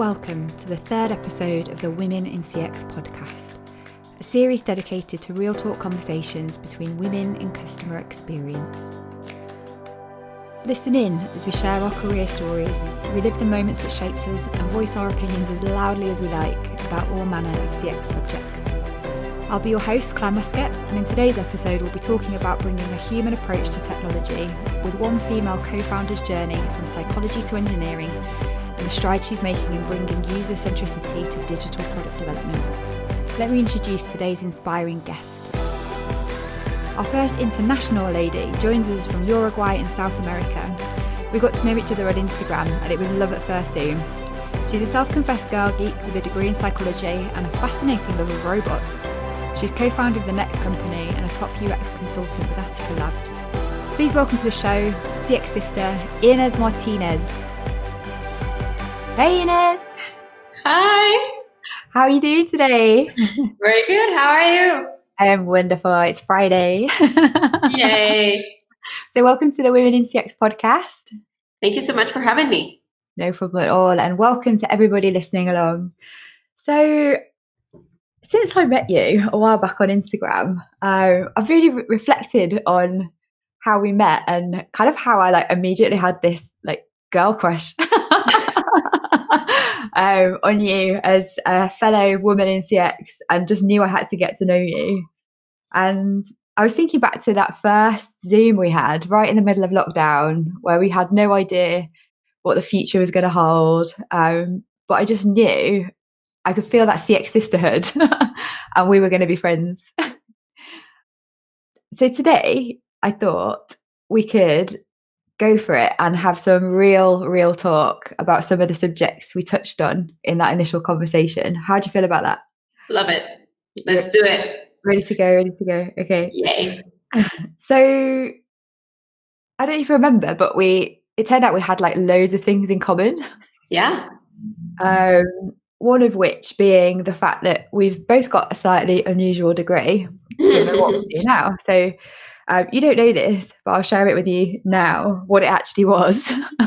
welcome to the third episode of the Women in CX podcast, a series dedicated to real talk conversations between women in customer experience. Listen in as we share our career stories, relive the moments that shaped us, and voice our opinions as loudly as we like about all manner of CX subjects. I'll be your host, Claire Muscat, and in today's episode, we'll be talking about bringing a human approach to technology with one female co founder's journey from psychology to engineering the strides she's making in bringing user centricity to digital product development. Let me introduce today's inspiring guest. Our first international lady joins us from Uruguay in South America. We got to know each other on Instagram and it was love at first zoom. She's a self confessed girl geek with a degree in psychology and a fascinating love of robots. She's co founder of the Next Company and a top UX consultant with Attica Labs. Please welcome to the show CX sister Inez Martinez. Hey Inez. Hi. How are you doing today? Very good. How are you? I am wonderful. It's Friday. Yay. so, welcome to the Women in CX podcast. Thank you so much for having me. No problem at all. And welcome to everybody listening along. So, since I met you a while back on Instagram, uh, I've really re- reflected on how we met and kind of how I like immediately had this like girl crush um, on you as a fellow woman in CX and just knew I had to get to know you. And I was thinking back to that first Zoom we had right in the middle of lockdown where we had no idea what the future was going to hold. Um, but I just knew I could feel that CX sisterhood and we were going to be friends. so today I thought we could go for it and have some real, real talk about some of the subjects we touched on in that initial conversation. How do you feel about that? Love it. Let's do it. Ready to go, ready to go. Okay. Yay. So I don't even remember, but we it turned out we had like loads of things in common. Yeah. Um, one of which being the fact that we've both got a slightly unusual degree what we do now. So um, you don't know this, but I'll share it with you now what it actually was.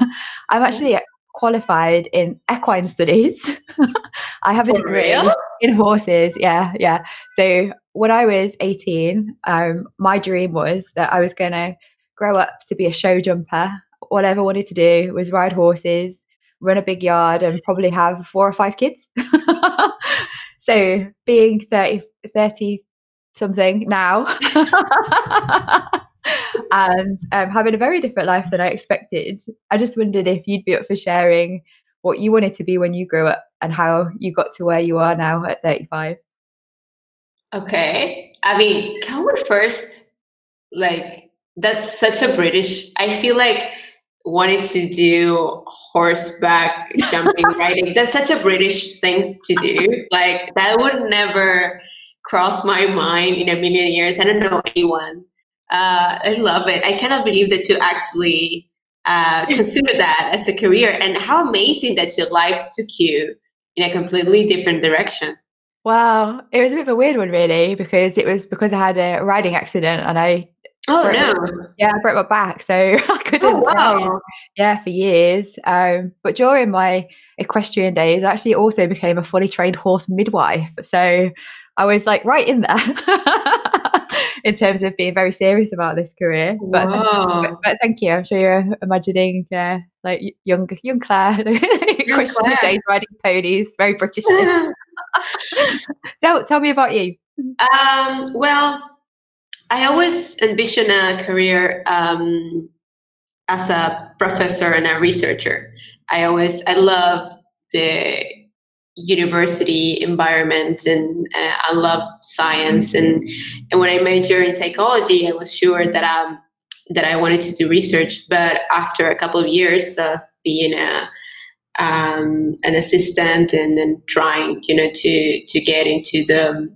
I'm actually qualified in equine studies. I have a For degree real? in horses. Yeah, yeah. So when I was 18, um, my dream was that I was going to grow up to be a show jumper. All I ever wanted to do was ride horses, run a big yard, and probably have four or five kids. so being 30, 30 something now and um, having a very different life than I expected. I just wondered if you'd be up for sharing what you wanted to be when you grew up and how you got to where you are now at 35. Okay. I mean, can we first, like, that's such a British, I feel like wanting to do horseback jumping riding, that's such a British thing to do. Like, that would never cross my mind in a million years. I don't know anyone. Uh, I love it. I cannot believe that you actually uh, consider that as a career and how amazing that your life took you in a completely different direction. Wow, it was a bit of a weird one, really, because it was because I had a riding accident and I Oh broke- no! yeah I broke my back, so I couldn't Oh wow! ride, yeah for years. Um, but during my equestrian days, I actually also became a fully trained horse midwife. So I was like right in there in terms of being very serious about this career. But, Whoa. but, but thank you. I'm sure you're imagining uh, like young young Claire, equestrian Claire. days riding ponies, very British. tell tell me about you. um, well, I always envision a career um, as a professor and a researcher. I always I love the university environment and uh, I love science and and when I majored in psychology, I was sure that um that I wanted to do research. But after a couple of years of being a um, an assistant and then trying, you know, to to get into the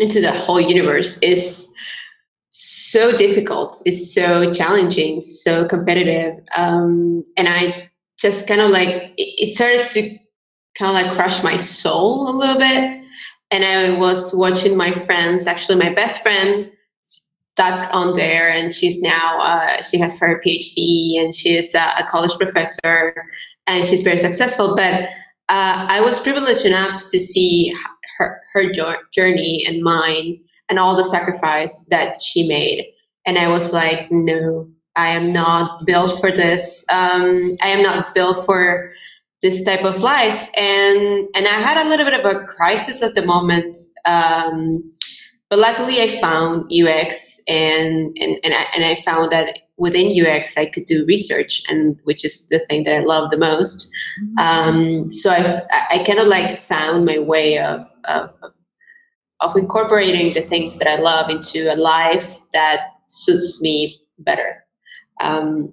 into the whole universe is so difficult. It's so challenging, so competitive, um, and I just kind of like it, it started to kind of like crushed my soul a little bit. And I was watching my friends, actually my best friend stuck on there and she's now uh, she has her phd and she is a, a college professor and she's very successful but uh, I was privileged enough to see her, her journey and mine and all the sacrifice that she made. And I was like, no, I am not built for this. Um, I am not built for this type of life. And and I had a little bit of a crisis at the moment. Um, but luckily, I found UX, and and and I, and I found that within UX, I could do research, and which is the thing that I love the most. Mm-hmm. Um, so I I kind of like found my way of, of of incorporating the things that I love into a life that suits me better, um,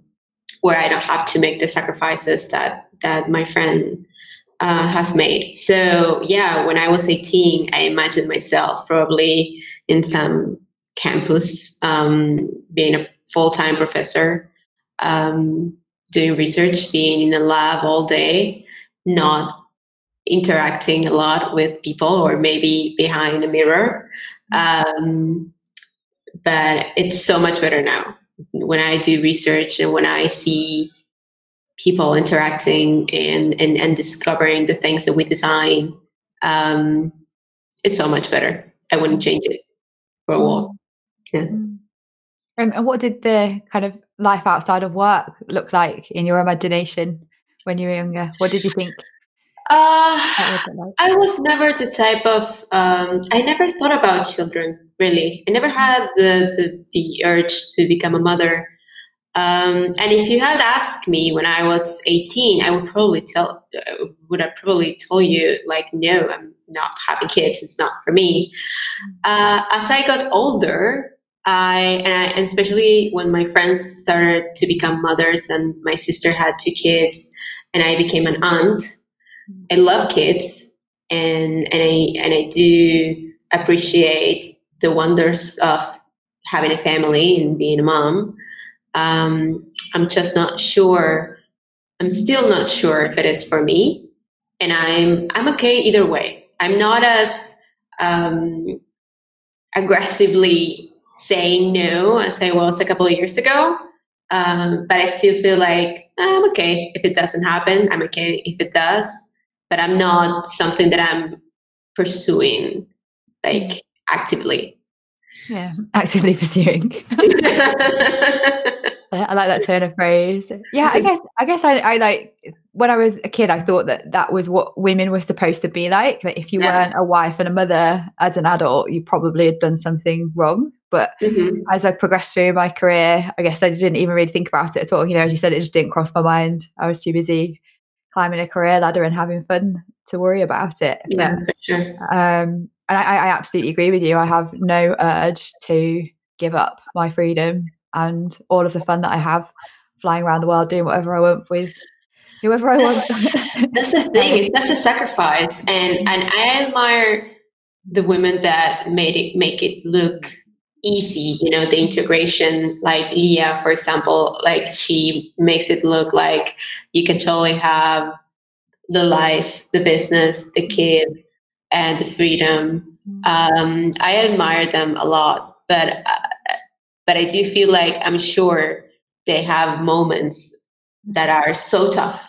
where I don't have to make the sacrifices that that my friend uh, has made. So yeah, when I was 18, I imagined myself probably in some campus, um, being a full time professor, um, doing research, being in the lab all day, not interacting a lot with people or maybe behind a mirror. Um, but it's so much better now. When I do research and when I see people interacting and, and, and discovering the things that we design, um, it's so much better. I wouldn't change it for a while. Yeah. Mm. And, and what did the kind of life outside of work look like in your imagination when you were younger? What did you think? Uh, I was never the type of. Um, I never thought about children really. I never had the the, the urge to become a mother. Um, and if you had asked me when I was 18, I would probably tell would have probably told you like, no, I'm not having kids. It's not for me. Uh, as I got older, I and, I and especially when my friends started to become mothers, and my sister had two kids, and I became an aunt. I love kids, and and I and I do appreciate the wonders of having a family and being a mom. Um, I'm just not sure. I'm still not sure if it is for me, and I'm I'm okay either way. I'm not as um, aggressively saying no as I was a couple of years ago. Um, but I still feel like I'm okay if it doesn't happen. I'm okay if it does, but I'm not something that I'm pursuing like actively. Yeah, actively pursuing. I like that turn of phrase. Yeah, I guess I guess I, I like when I was a kid, I thought that that was what women were supposed to be like. That if you yeah. weren't a wife and a mother as an adult, you probably had done something wrong. But mm-hmm. as I progressed through my career, I guess I didn't even really think about it at all. You know, as you said, it just didn't cross my mind. I was too busy climbing a career ladder and having fun to worry about it. Yeah, but, sure. Um, and I, I absolutely agree with you. I have no urge to give up my freedom and all of the fun that I have flying around the world doing whatever I want with whoever I want. That's the thing; it's such a sacrifice, and and I admire the women that made it make it look easy you know the integration like leah for example like she makes it look like you can totally have the life the business the kid and the freedom um, i admire them a lot but uh, but I do feel like I'm sure they have moments that are so tough.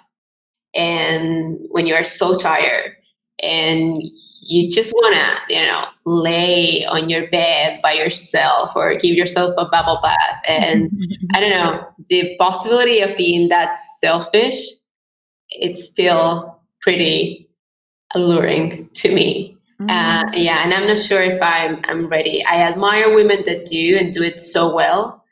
And when you are so tired and you just want to, you know, lay on your bed by yourself or give yourself a bubble bath. And I don't know, the possibility of being that selfish, it's still pretty alluring to me. Uh, mm-hmm. yeah, and I'm not sure if I'm I'm ready. I admire women that do and do it so well,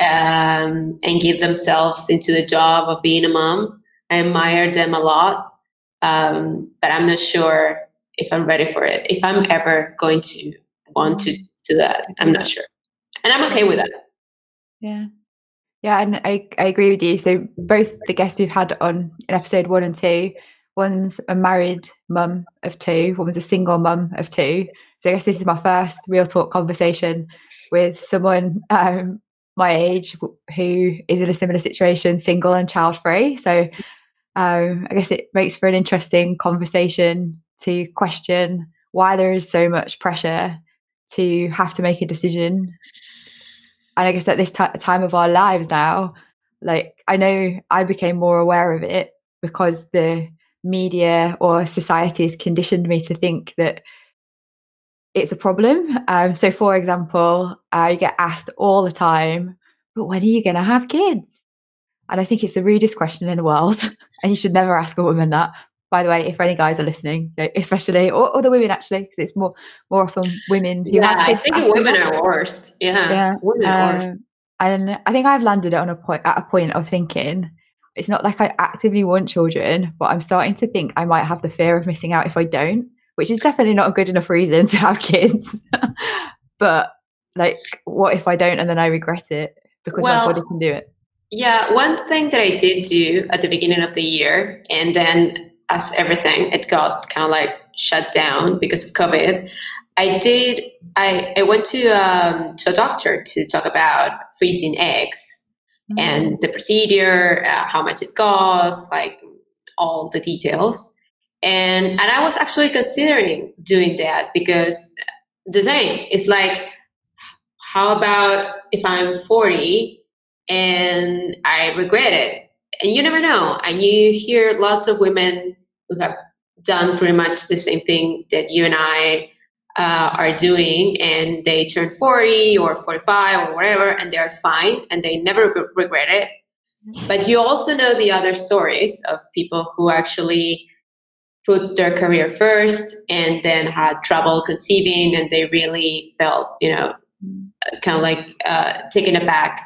um, and give themselves into the job of being a mom. I admire them a lot, um, but I'm not sure if I'm ready for it. If I'm ever going to want to do that, I'm not sure, and I'm okay with that. Yeah. Yeah, and I, I agree with you. So both the guests we've had on in episode one and two One's a married mum of two, one was a single mum of two. So I guess this is my first real talk conversation with someone um, my age who is in a similar situation, single and child free. So um, I guess it makes for an interesting conversation to question why there is so much pressure to have to make a decision. And I guess at this t- time of our lives now, like I know I became more aware of it because the media or society has conditioned me to think that it's a problem. Um, so, for example, I get asked all the time, but when are you going to have kids? And I think it's the rudest question in the world. and you should never ask a woman that. By the way, if any guys are listening, especially or other women actually, because it's more more often women yeah, have. I think women are worse. Yeah, yeah. women um, are worse. And I think I've landed on a point at a point of thinking it's not like I actively want children, but I'm starting to think I might have the fear of missing out if I don't, which is definitely not a good enough reason to have kids. but like, what if I don't and then I regret it because well, my body can do it? Yeah, one thing that I did do at the beginning of the year, and then as everything, it got kind of like shut down because of COVID. I did. I I went to um, to a doctor to talk about freezing eggs mm-hmm. and the procedure, uh, how much it costs, like all the details. And and I was actually considering doing that because the same. It's like, how about if I'm 40 and I regret it. And you never know. And you hear lots of women who have done pretty much the same thing that you and I uh, are doing, and they turn 40 or 45 or whatever, and they're fine and they never re- regret it. But you also know the other stories of people who actually put their career first and then had trouble conceiving and they really felt, you know, kind of like uh, taken aback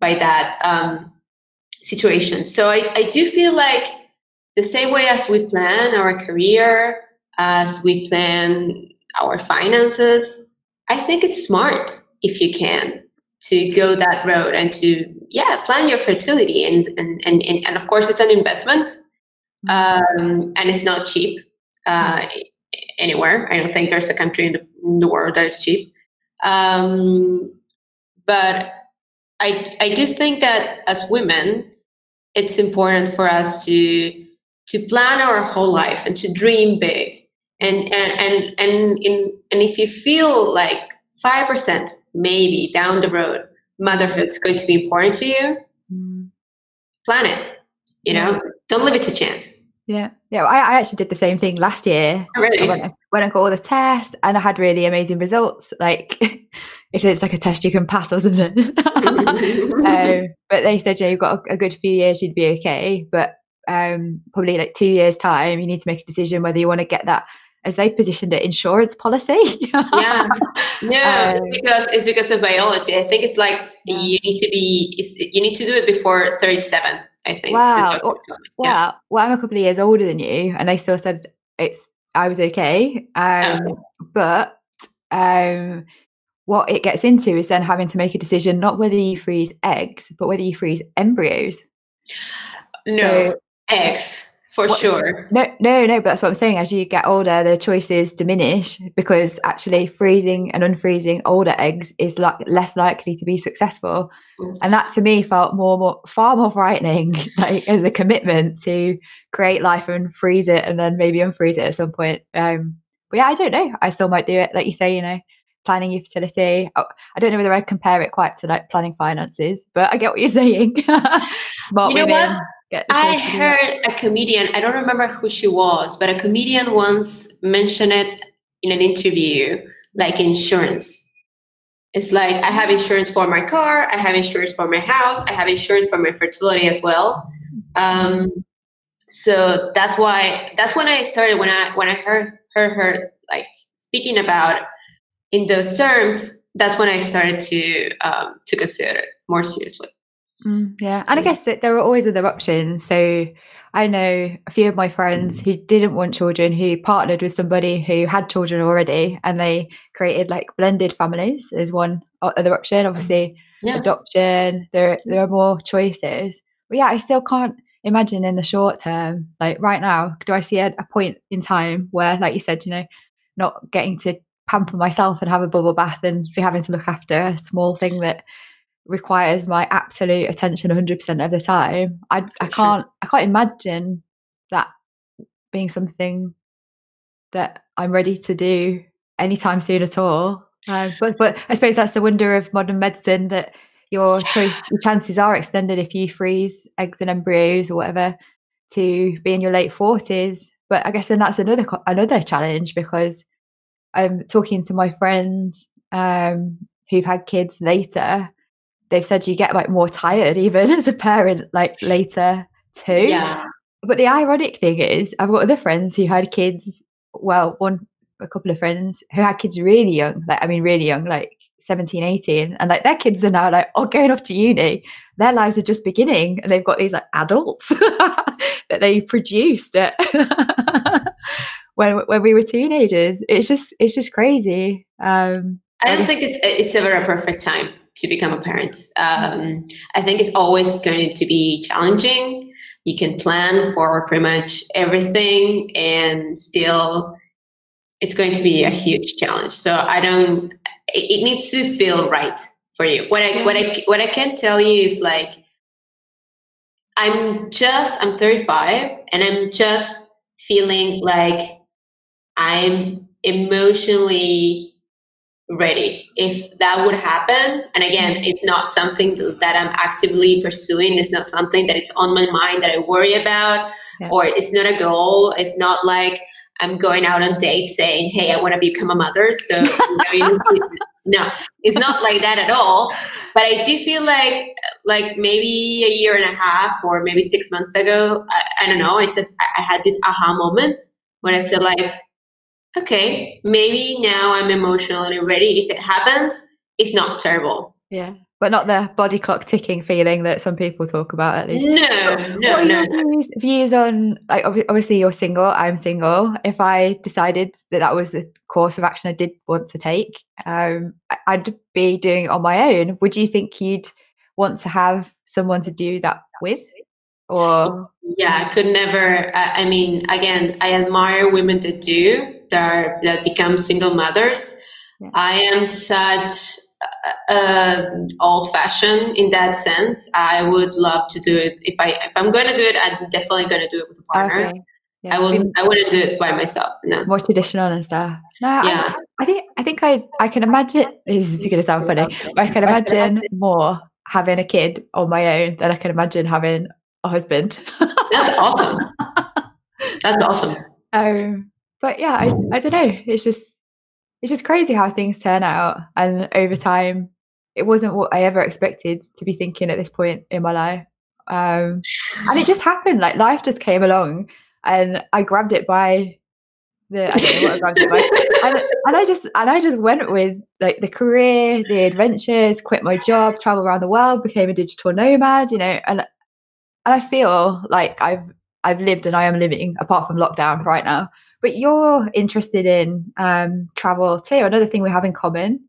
by that um, situation. So I, I do feel like the same way as we plan our career, as we plan our finances, I think it's smart if you can to go that road and to yeah plan your fertility and and and, and, of course it's an investment um, and it's not cheap uh, anywhere. I don't think there's a country in the, in the world that is cheap. Um, but I I do think that as women, it's important for us to to plan our whole life and to dream big. And and and and in and if you feel like five percent maybe down the road, motherhood's going to be important to you, mm. plan it. You know, don't leave it to chance. Yeah, yeah. I, I actually did the same thing last year. Oh, really? When I went, went and got all the tests, and I had really amazing results. Like, if it's like a test you can pass or something. um, but they said, yeah, you've got a, a, good few years, you'd be okay. But um, probably like two years' time, you need to make a decision whether you want to get that as they positioned it, insurance policy. yeah, no, um, it's because it's because of biology. I think it's like you need to be, you need to do it before thirty-seven. I think. Wow. Well, yeah. well, I'm a couple of years older than you, and they still said it's I was okay. Um, oh. But um, what it gets into is then having to make a decision not whether you freeze eggs, but whether you freeze embryos. No, so, eggs for what, sure. No, no, no. But that's what I'm saying. As you get older, the choices diminish because actually freezing and unfreezing older eggs is like less likely to be successful. Mm. And that to me felt more, more, far more frightening, like as a commitment to create life and freeze it and then maybe unfreeze it at some point. Um, but yeah, I don't know. I still might do it. Like you say, you know, planning your fertility. Oh, I don't know whether I'd compare it quite to like planning finances, but I get what you're saying. Smart you know women. What? I heard a comedian, I don't remember who she was, but a comedian once mentioned it in an interview, like insurance. It's like I have insurance for my car, I have insurance for my house, I have insurance for my fertility as well. Um, so that's why that's when I started when I when I heard heard her like speaking about in those terms. That's when I started to um, to consider it more seriously. Mm, yeah. And I guess that there are always other options. So I know a few of my friends who didn't want children who partnered with somebody who had children already and they created like blended families as one other option. Obviously, yeah. adoption, there there are more choices. But yeah, I still can't imagine in the short term, like right now, do I see a, a point in time where, like you said, you know, not getting to pamper myself and have a bubble bath and be having to look after a small thing that requires my absolute attention 100% of the time i i can't i can't imagine that being something that i'm ready to do anytime soon at all uh, but but i suppose that's the wonder of modern medicine that your choice your chances are extended if you freeze eggs and embryos or whatever to be in your late forties. But I guess then that's another another challenge because I'm talking to my friends um, who've had kids later. They've said you get like more tired even as a parent like later too. Yeah. But the ironic thing is, I've got other friends who had kids. Well, one a couple of friends who had kids really young, like I mean, really young, like 17, 18, and like their kids are now like, oh, going off to uni. Their lives are just beginning, and they've got these like adults that they produced when when we were teenagers. It's just it's just crazy. Um, I don't think it's it's ever a perfect time to become a parent. Um, I think it's always going to be challenging. You can plan for pretty much everything, and still it's going to be a huge challenge. So I don't. It, needs to feel right for you. What I what I what I can tell you is like I'm just I'm 35 and I'm just feeling like I'm emotionally ready if that would happen and again mm-hmm. it's not something that i'm actively pursuing it's not something that it's on my mind that i worry about yeah. or it's not a goal it's not like I'm going out on dates saying, "Hey, I want to become a mother." So you know, to, no, it's not like that at all. But I do feel like, like maybe a year and a half or maybe six months ago, I, I don't know. It's just I had this aha moment when I said, like, okay, maybe now I'm emotionally ready. If it happens, it's not terrible. Yeah but not the body clock ticking feeling that some people talk about at least. No, no, what no. Views, views on like obviously you're single, I'm single. If I decided that that was the course of action I did want to take, um, I'd be doing it on my own. Would you think you'd want to have someone to do that with? Or yeah, I could never. I, I mean, again, I admire women that do that are, that become single mothers. Yeah. I am such uh, old fashioned in that sense. I would love to do it. If I if I'm going to do it, I'm definitely going to do it with a partner. Okay. Yeah. I wouldn't. I wouldn't do it by myself. No. More traditional and stuff. No, yeah. I, I think. I think I. I can imagine. This is going to sound funny, but I can imagine more having a kid on my own than I can imagine having a husband. That's awesome. That's awesome. Um, but yeah, I. I don't know. It's just it's just crazy how things turn out. And over time, it wasn't what I ever expected to be thinking at this point in my life. Um, and it just happened. Like life just came along, and I grabbed it by the I don't know what I grabbed it by, and, and I just and I just went with like the career, the adventures, quit my job, travel around the world, became a digital nomad. You know, and and I feel like I've I've lived and I am living apart from lockdown right now but you're interested in um, travel too. Another thing we have in common.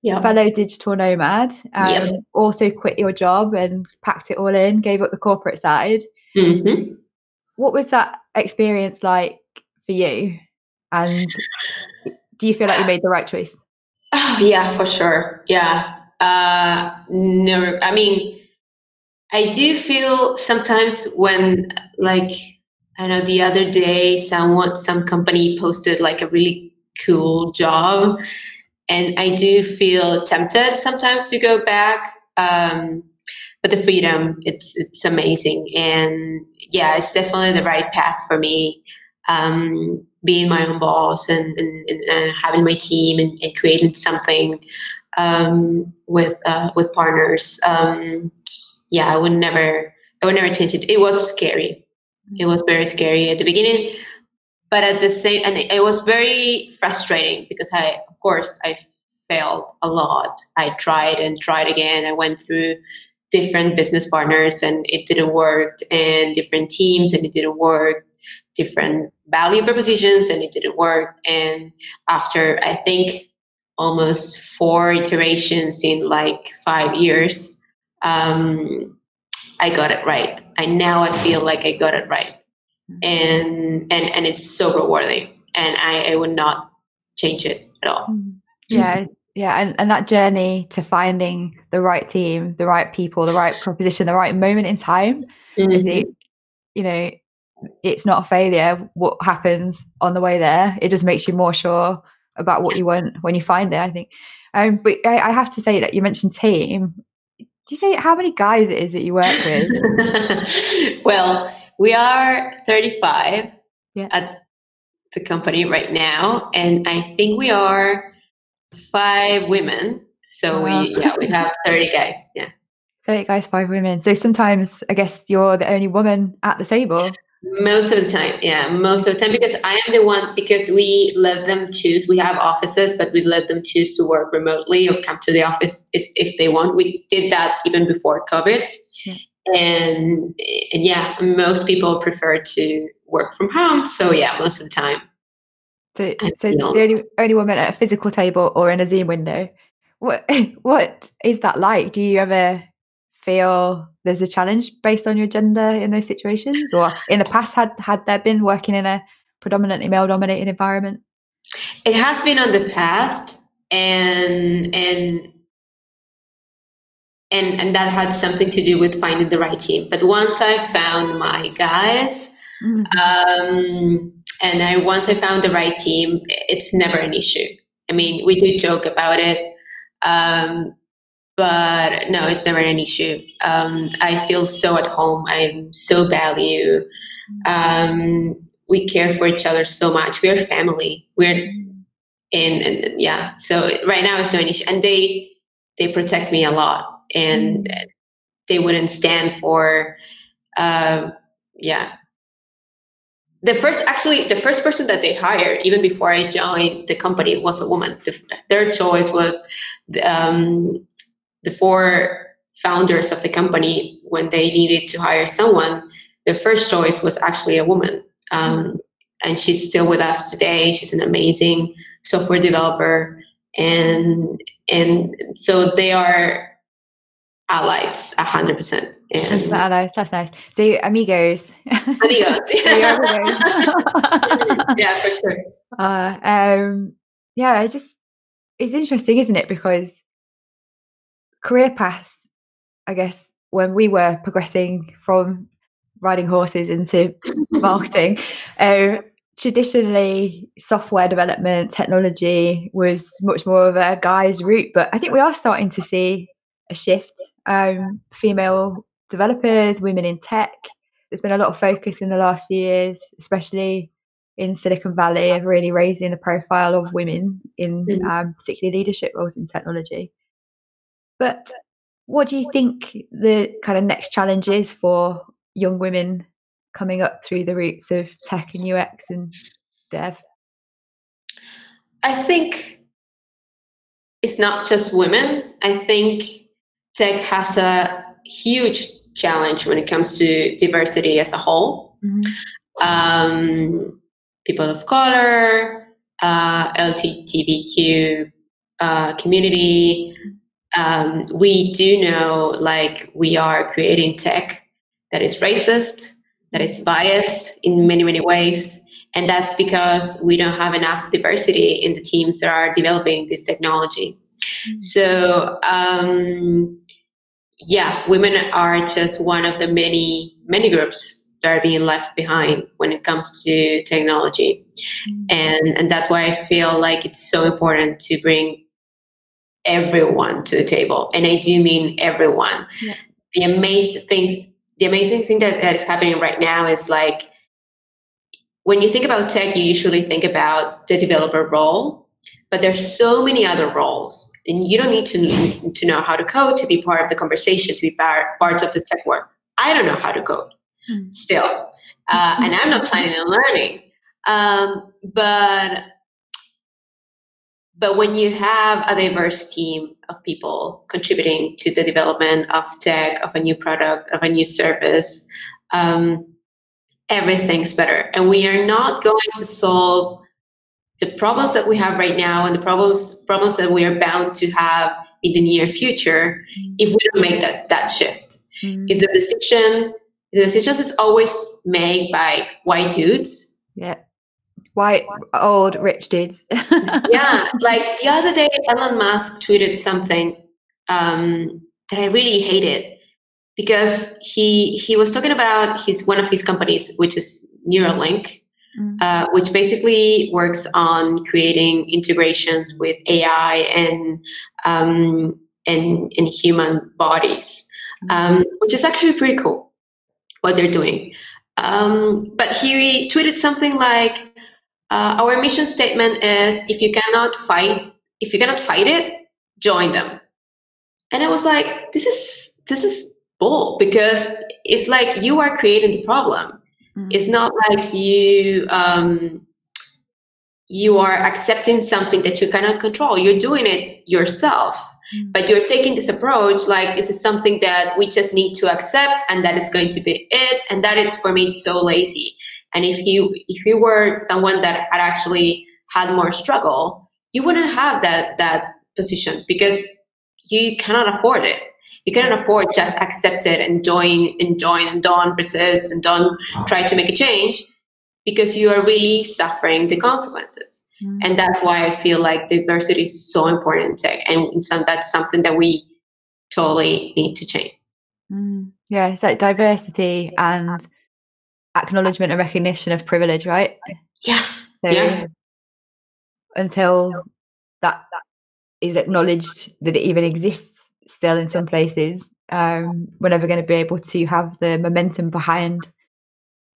Yeah. Fellow digital nomad. Um. Also quit your job and packed it all in, gave up the corporate side. Mm-hmm. What was that experience like for you? And do you feel like you made the right choice? Oh, yeah, for sure. Yeah. Uh, no, I mean, I do feel sometimes when like I know the other day someone some company posted like a really cool job and I do feel tempted sometimes to go back. Um, but the freedom, it's it's amazing, and yeah, it's definitely the right path for me. Um, being my own boss and, and, and uh, having my team and, and creating something um, with uh, with partners. Um, yeah, I would never, I would never change it. It was scary it was very scary at the beginning, but at the same, and it was very frustrating because I, of course, I failed a lot. I tried and tried again. I went through different business partners and it didn't work, and different teams and it didn't work, different value propositions and it didn't work. And after I think almost four iterations in like five years, um, I got it right. I now I feel like I got it right, mm-hmm. and and and it's so rewarding, and I, I would not change it at all. Mm-hmm. Yeah, yeah, and and that journey to finding the right team, the right people, the right proposition, the right moment in time. Mm-hmm. It, you know, it's not a failure. What happens on the way there? It just makes you more sure about what you want when you find it. I think. Um, but I, I have to say that you mentioned team Do you say how many guys it is that you work with? well, we are 35 yeah. at the company right now, and I think we are five women. So wow. we yeah we have 30 guys. Yeah. 30 guys, five women. So sometimes I guess you're the only woman at the table. Most of the time, yeah, most of the time because I am the one because we let them choose. We have offices, but we let them choose to work remotely or come to the office if they want. We did that even before COVID, yeah. and and yeah, most people prefer to work from home. So yeah, most of the time. So, so the only only woman at a physical table or in a Zoom window. What what is that like? Do you ever feel there's a challenge based on your gender in those situations? Or in the past had had there been working in a predominantly male dominated environment? It has been on the past and and and and that had something to do with finding the right team. But once i found my guys mm-hmm. um and i once i found the right team it's never an issue. I mean we do joke about it. Um but no, it's never an issue. Um, I feel so at home. I'm so value. Um, we care for each other so much. We're family. We're in, and yeah. So right now it's no issue, and they they protect me a lot, and they wouldn't stand for, uh, yeah. The first, actually, the first person that they hired, even before I joined the company, was a woman. The, their choice was um, the four founders of the company, when they needed to hire someone, their first choice was actually a woman. Um, and she's still with us today. She's an amazing software developer, and and so they are allies, a hundred percent. That's allies. That's nice. So amigos. Amigos. yeah, for sure. Uh, um, yeah, I just it's interesting, isn't it? Because career paths, I guess, when we were progressing from riding horses into marketing, uh, traditionally software development, technology was much more of a guy's route. But I think we are starting to see a shift. Um, female developers, women in tech. There's been a lot of focus in the last few years, especially in Silicon Valley, of really raising the profile of women in mm. um, particularly leadership roles in technology. But what do you think the kind of next challenge is for young women coming up through the routes of tech and UX and dev? I think it's not just women. I think tech has a huge challenge when it comes to diversity as a whole. Mm-hmm. Um, people of color, uh, LGBTQ uh, community, um, we do know like we are creating tech that is racist, that is biased in many, many ways. And that's because we don't have enough diversity in the teams that are developing this technology. Mm-hmm. So, um, yeah, women are just one of the many, many groups that are being left behind when it comes to technology. Mm-hmm. And, and that's why I feel like it's so important to bring everyone to the table. And I do mean everyone. Yeah. The amazing things, the amazing thing that, that is happening right now is like when you think about tech, you usually think about the developer role, but there's so many other roles, and you don't need to to know how to code to be part of the conversation, to be part part of the tech work. I don't know how to code mm. still, uh, and I'm not planning on learning. Um, but but when you have a diverse team of people contributing to the development of tech, of a new product, of a new service, um, everything's better. And we are not going to solve the problems that we have right now and the problems problems that we are bound to have in the near future mm-hmm. if we don't make that that shift. Mm-hmm. If the decision the decisions is always made by white dudes. Yeah white old rich dudes yeah like the other day elon musk tweeted something um, that i really hated because he he was talking about his one of his companies which is neuralink mm. uh, which basically works on creating integrations with ai and um, in in human bodies, um, which is actually pretty cool what they're doing. Um, but he tweeted something like, uh, "Our mission statement is: if you cannot fight, if you cannot fight it, join them." And I was like, "This is this is bull because it's like you are creating the problem. Mm-hmm. It's not like you." Um, you are accepting something that you cannot control. You're doing it yourself, mm. but you're taking this approach like this is something that we just need to accept, and that is going to be it. And that is for me so lazy. And if you if you were someone that had actually had more struggle, you wouldn't have that that position because you cannot afford it. You cannot afford just accept it and join and join and don't resist and don't try to make a change because you are really suffering the consequences. Mm-hmm. And that's why I feel like diversity is so important in tech. And some, that's something that we totally need to change. Mm. Yeah, so diversity and acknowledgement and recognition of privilege, right? Yeah. So yeah. Until that, that is acknowledged that it even exists still in some places, um, we're never going to be able to have the momentum behind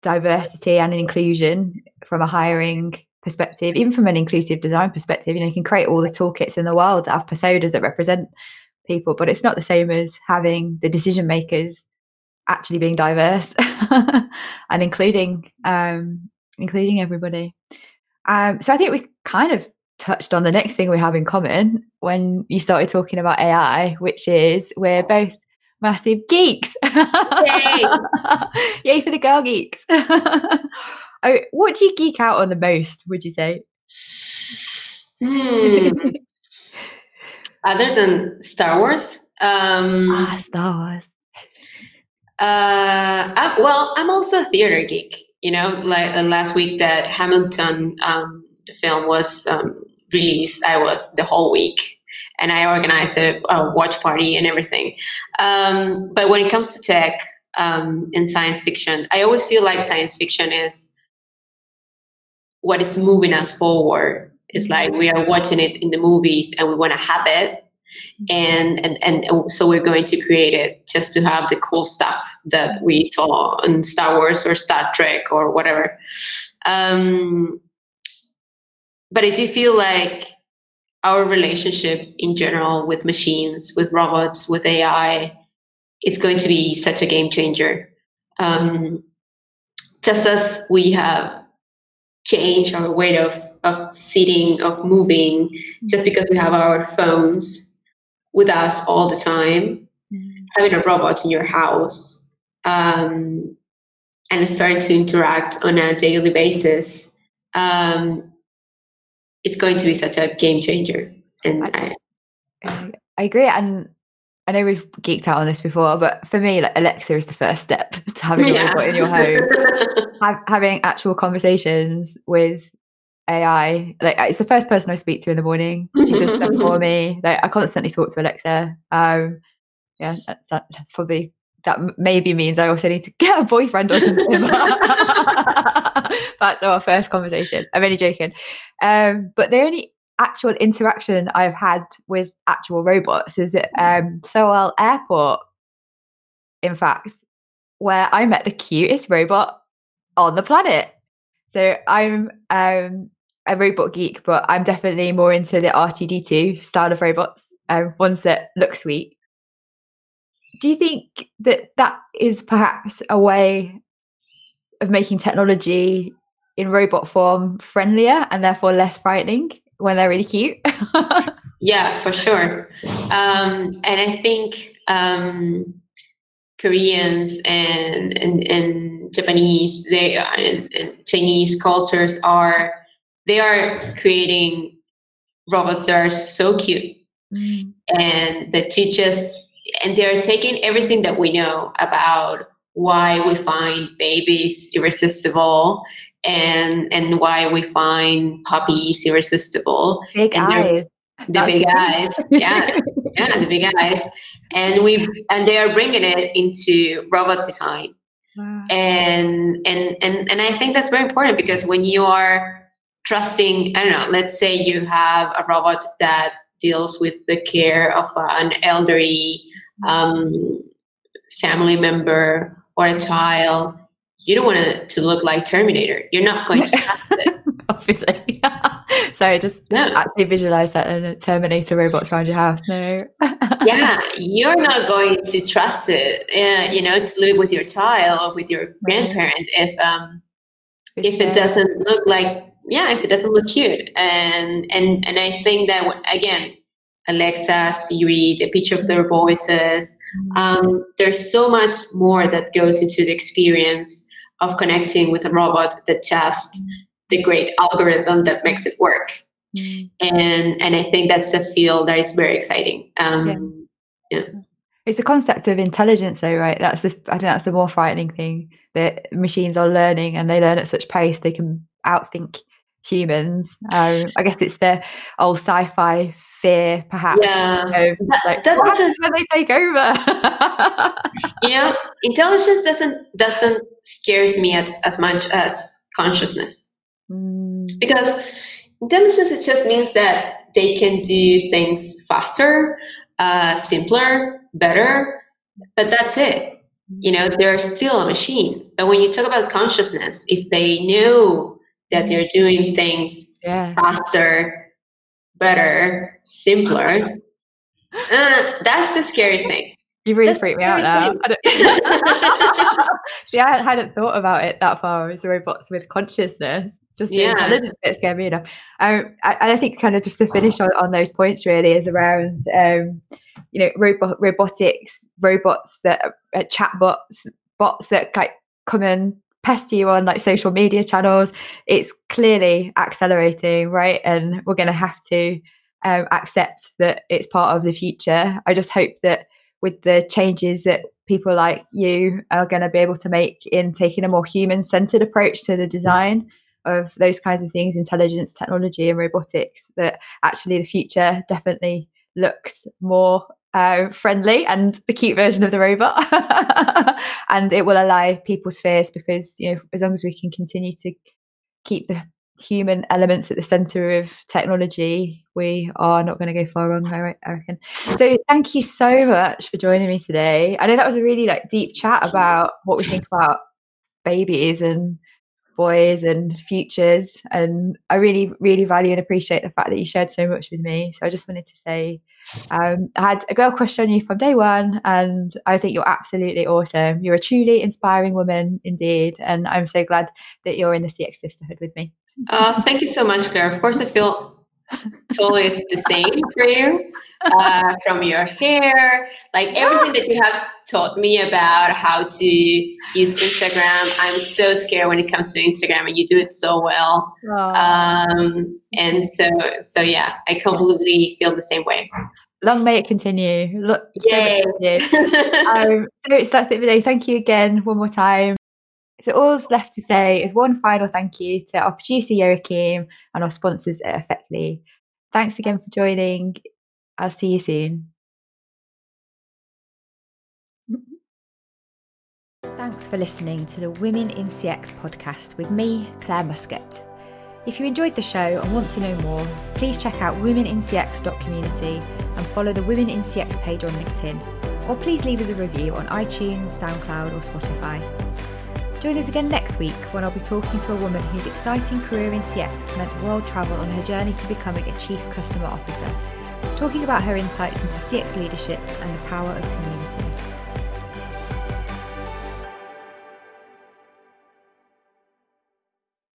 diversity and inclusion from a hiring perspective, even from an inclusive design perspective, you know, you can create all the toolkits in the world that have personas that represent people, but it's not the same as having the decision makers actually being diverse and including um, including everybody. Um, so I think we kind of touched on the next thing we have in common when you started talking about AI, which is we're both massive geeks. Yay! Yay for the girl geeks. oh, what do you geek out on the most, would you say? Hmm. Other than Star Wars? Um, ah, Star Wars. Uh, I, well, I'm also a theater geek. You know, like uh, last week that Hamilton, um, the film was um, released, I was the whole week and I organized a, a watch party and everything. Um, but when it comes to tech um, and science fiction, I always feel like science fiction is what is moving us forward. It's like we are watching it in the movies and we want to have it. And, and and so we're going to create it just to have the cool stuff that we saw in Star Wars or Star Trek or whatever. Um, but I do feel like our relationship in general with machines, with robots, with AI, is going to be such a game changer. Um, just as we have changed our way of, of sitting, of moving, just because we have our phones with us all the time, mm-hmm. having a robot in your house, um, and starting to interact on a daily basis, um, it's going to be such a game changer. And I, I, I agree. And I know we've geeked out on this before, but for me, like Alexa is the first step to having a robot in your home. Have, having actual conversations with AI, like it's the first person I speak to in the morning. She does stuff for me. Like I constantly talk to Alexa. Um, yeah, that's, that's probably that maybe means I also need to get a boyfriend or something. That's our first conversation. I'm only joking. Um, but the only actual interaction I've had with actual robots is at um, Seoul Airport, in fact, where I met the cutest robot on the planet. So I'm um, a robot geek, but I'm definitely more into the R2D2 style of robots, um, ones that look sweet do you think that that is perhaps a way of making technology in robot form friendlier and therefore less frightening when they're really cute? yeah, for sure. Um, and I think um, Koreans and, and, and Japanese, they and, and Chinese cultures are they are creating robots that are so cute mm. and that teach us and they're taking everything that we know about why we find babies irresistible and and why we find puppies irresistible. Big and eyes. The That's big eyes. Yeah. yeah, the big eyes. And we and they are bringing it into robot design. Wow. And and and and I think that's very important because when you are trusting, I don't know, let's say you have a robot that deals with the care of an elderly um, family member or a child, you don't want it to look like Terminator. You're not going to trust it. Obviously. Sorry, just no. actually visualize that in Terminator robots around your house. No. yeah, you're not going to trust it. Uh, you know, to live with your child or with your grandparent if um if it doesn't look like yeah if it doesn't look cute and and and I think that again Alexa, Siri, the pitch of their voices. Mm-hmm. Um, there's so much more that goes into the experience of connecting with a robot than just mm-hmm. the great algorithm that makes it work. Mm. And and I think that's a field that is very exciting. Um, yeah. yeah. It's the concept of intelligence, though, right? That's this. I think that's the more frightening thing that machines are learning, and they learn at such pace they can outthink humans. Um, I guess it's the old sci-fi fear, perhaps. Yeah, of, like, that, when they take over? you know, intelligence doesn't doesn't scares me as as much as consciousness, mm. because intelligence it just means that they can do things faster, uh, simpler, better, but that's it. You know, they're still a machine. But when you talk about consciousness, if they know that they're doing things yeah. faster, better, simpler. Uh, that's the scary thing. You really that's freaked me out now. I See, I hadn't thought about it that far as robots with consciousness. Just the yeah. intelligence bit scared me enough. Um, I, I think kind of just to finish on, on those points really is around, um, you know, robot, robotics, robots that are chatbots, bots that like come in pester you on like social media channels it's clearly accelerating right? And we're going to have to um, accept that it's part of the future. I just hope that with the changes that people like you are going to be able to make in taking a more human centered approach to the design of those kinds of things intelligence technology and robotics that actually the future definitely looks more uh, friendly and the cute version of the robot. and it will allay people's fears because, you know, as long as we can continue to keep the human elements at the center of technology, we are not going to go far wrong, I reckon. So thank you so much for joining me today. I know that was a really like deep chat about what we think about babies and boys and futures. And I really, really value and appreciate the fact that you shared so much with me. So I just wanted to say um, I had a girl crush on you from day one, and I think you're absolutely awesome. You're a truly inspiring woman indeed, and I'm so glad that you're in the CX sisterhood with me. Uh, thank you so much, Claire. Of course, I feel totally the same for you. Uh, from your hair, like everything that you have taught me about how to use Instagram. I'm so scared when it comes to Instagram, and you do it so well. Um, and so, so yeah, I completely feel the same way. Long may it continue. Look, Yay. So, um, so that's it for today. Thank you again one more time. So all's left to say is one final thank you to our producer Joachim and our sponsors at Effectly. Thanks again for joining. I'll see you soon. Thanks for listening to the Women in CX podcast with me, Claire Muscat. If you enjoyed the show and want to know more, please check out womenincx.community and follow the Women in CX page on LinkedIn, or please leave us a review on iTunes, SoundCloud, or Spotify. Join us again next week when I'll be talking to a woman whose exciting career in CX meant world travel on her journey to becoming a Chief Customer Officer, talking about her insights into CX leadership and the power of community.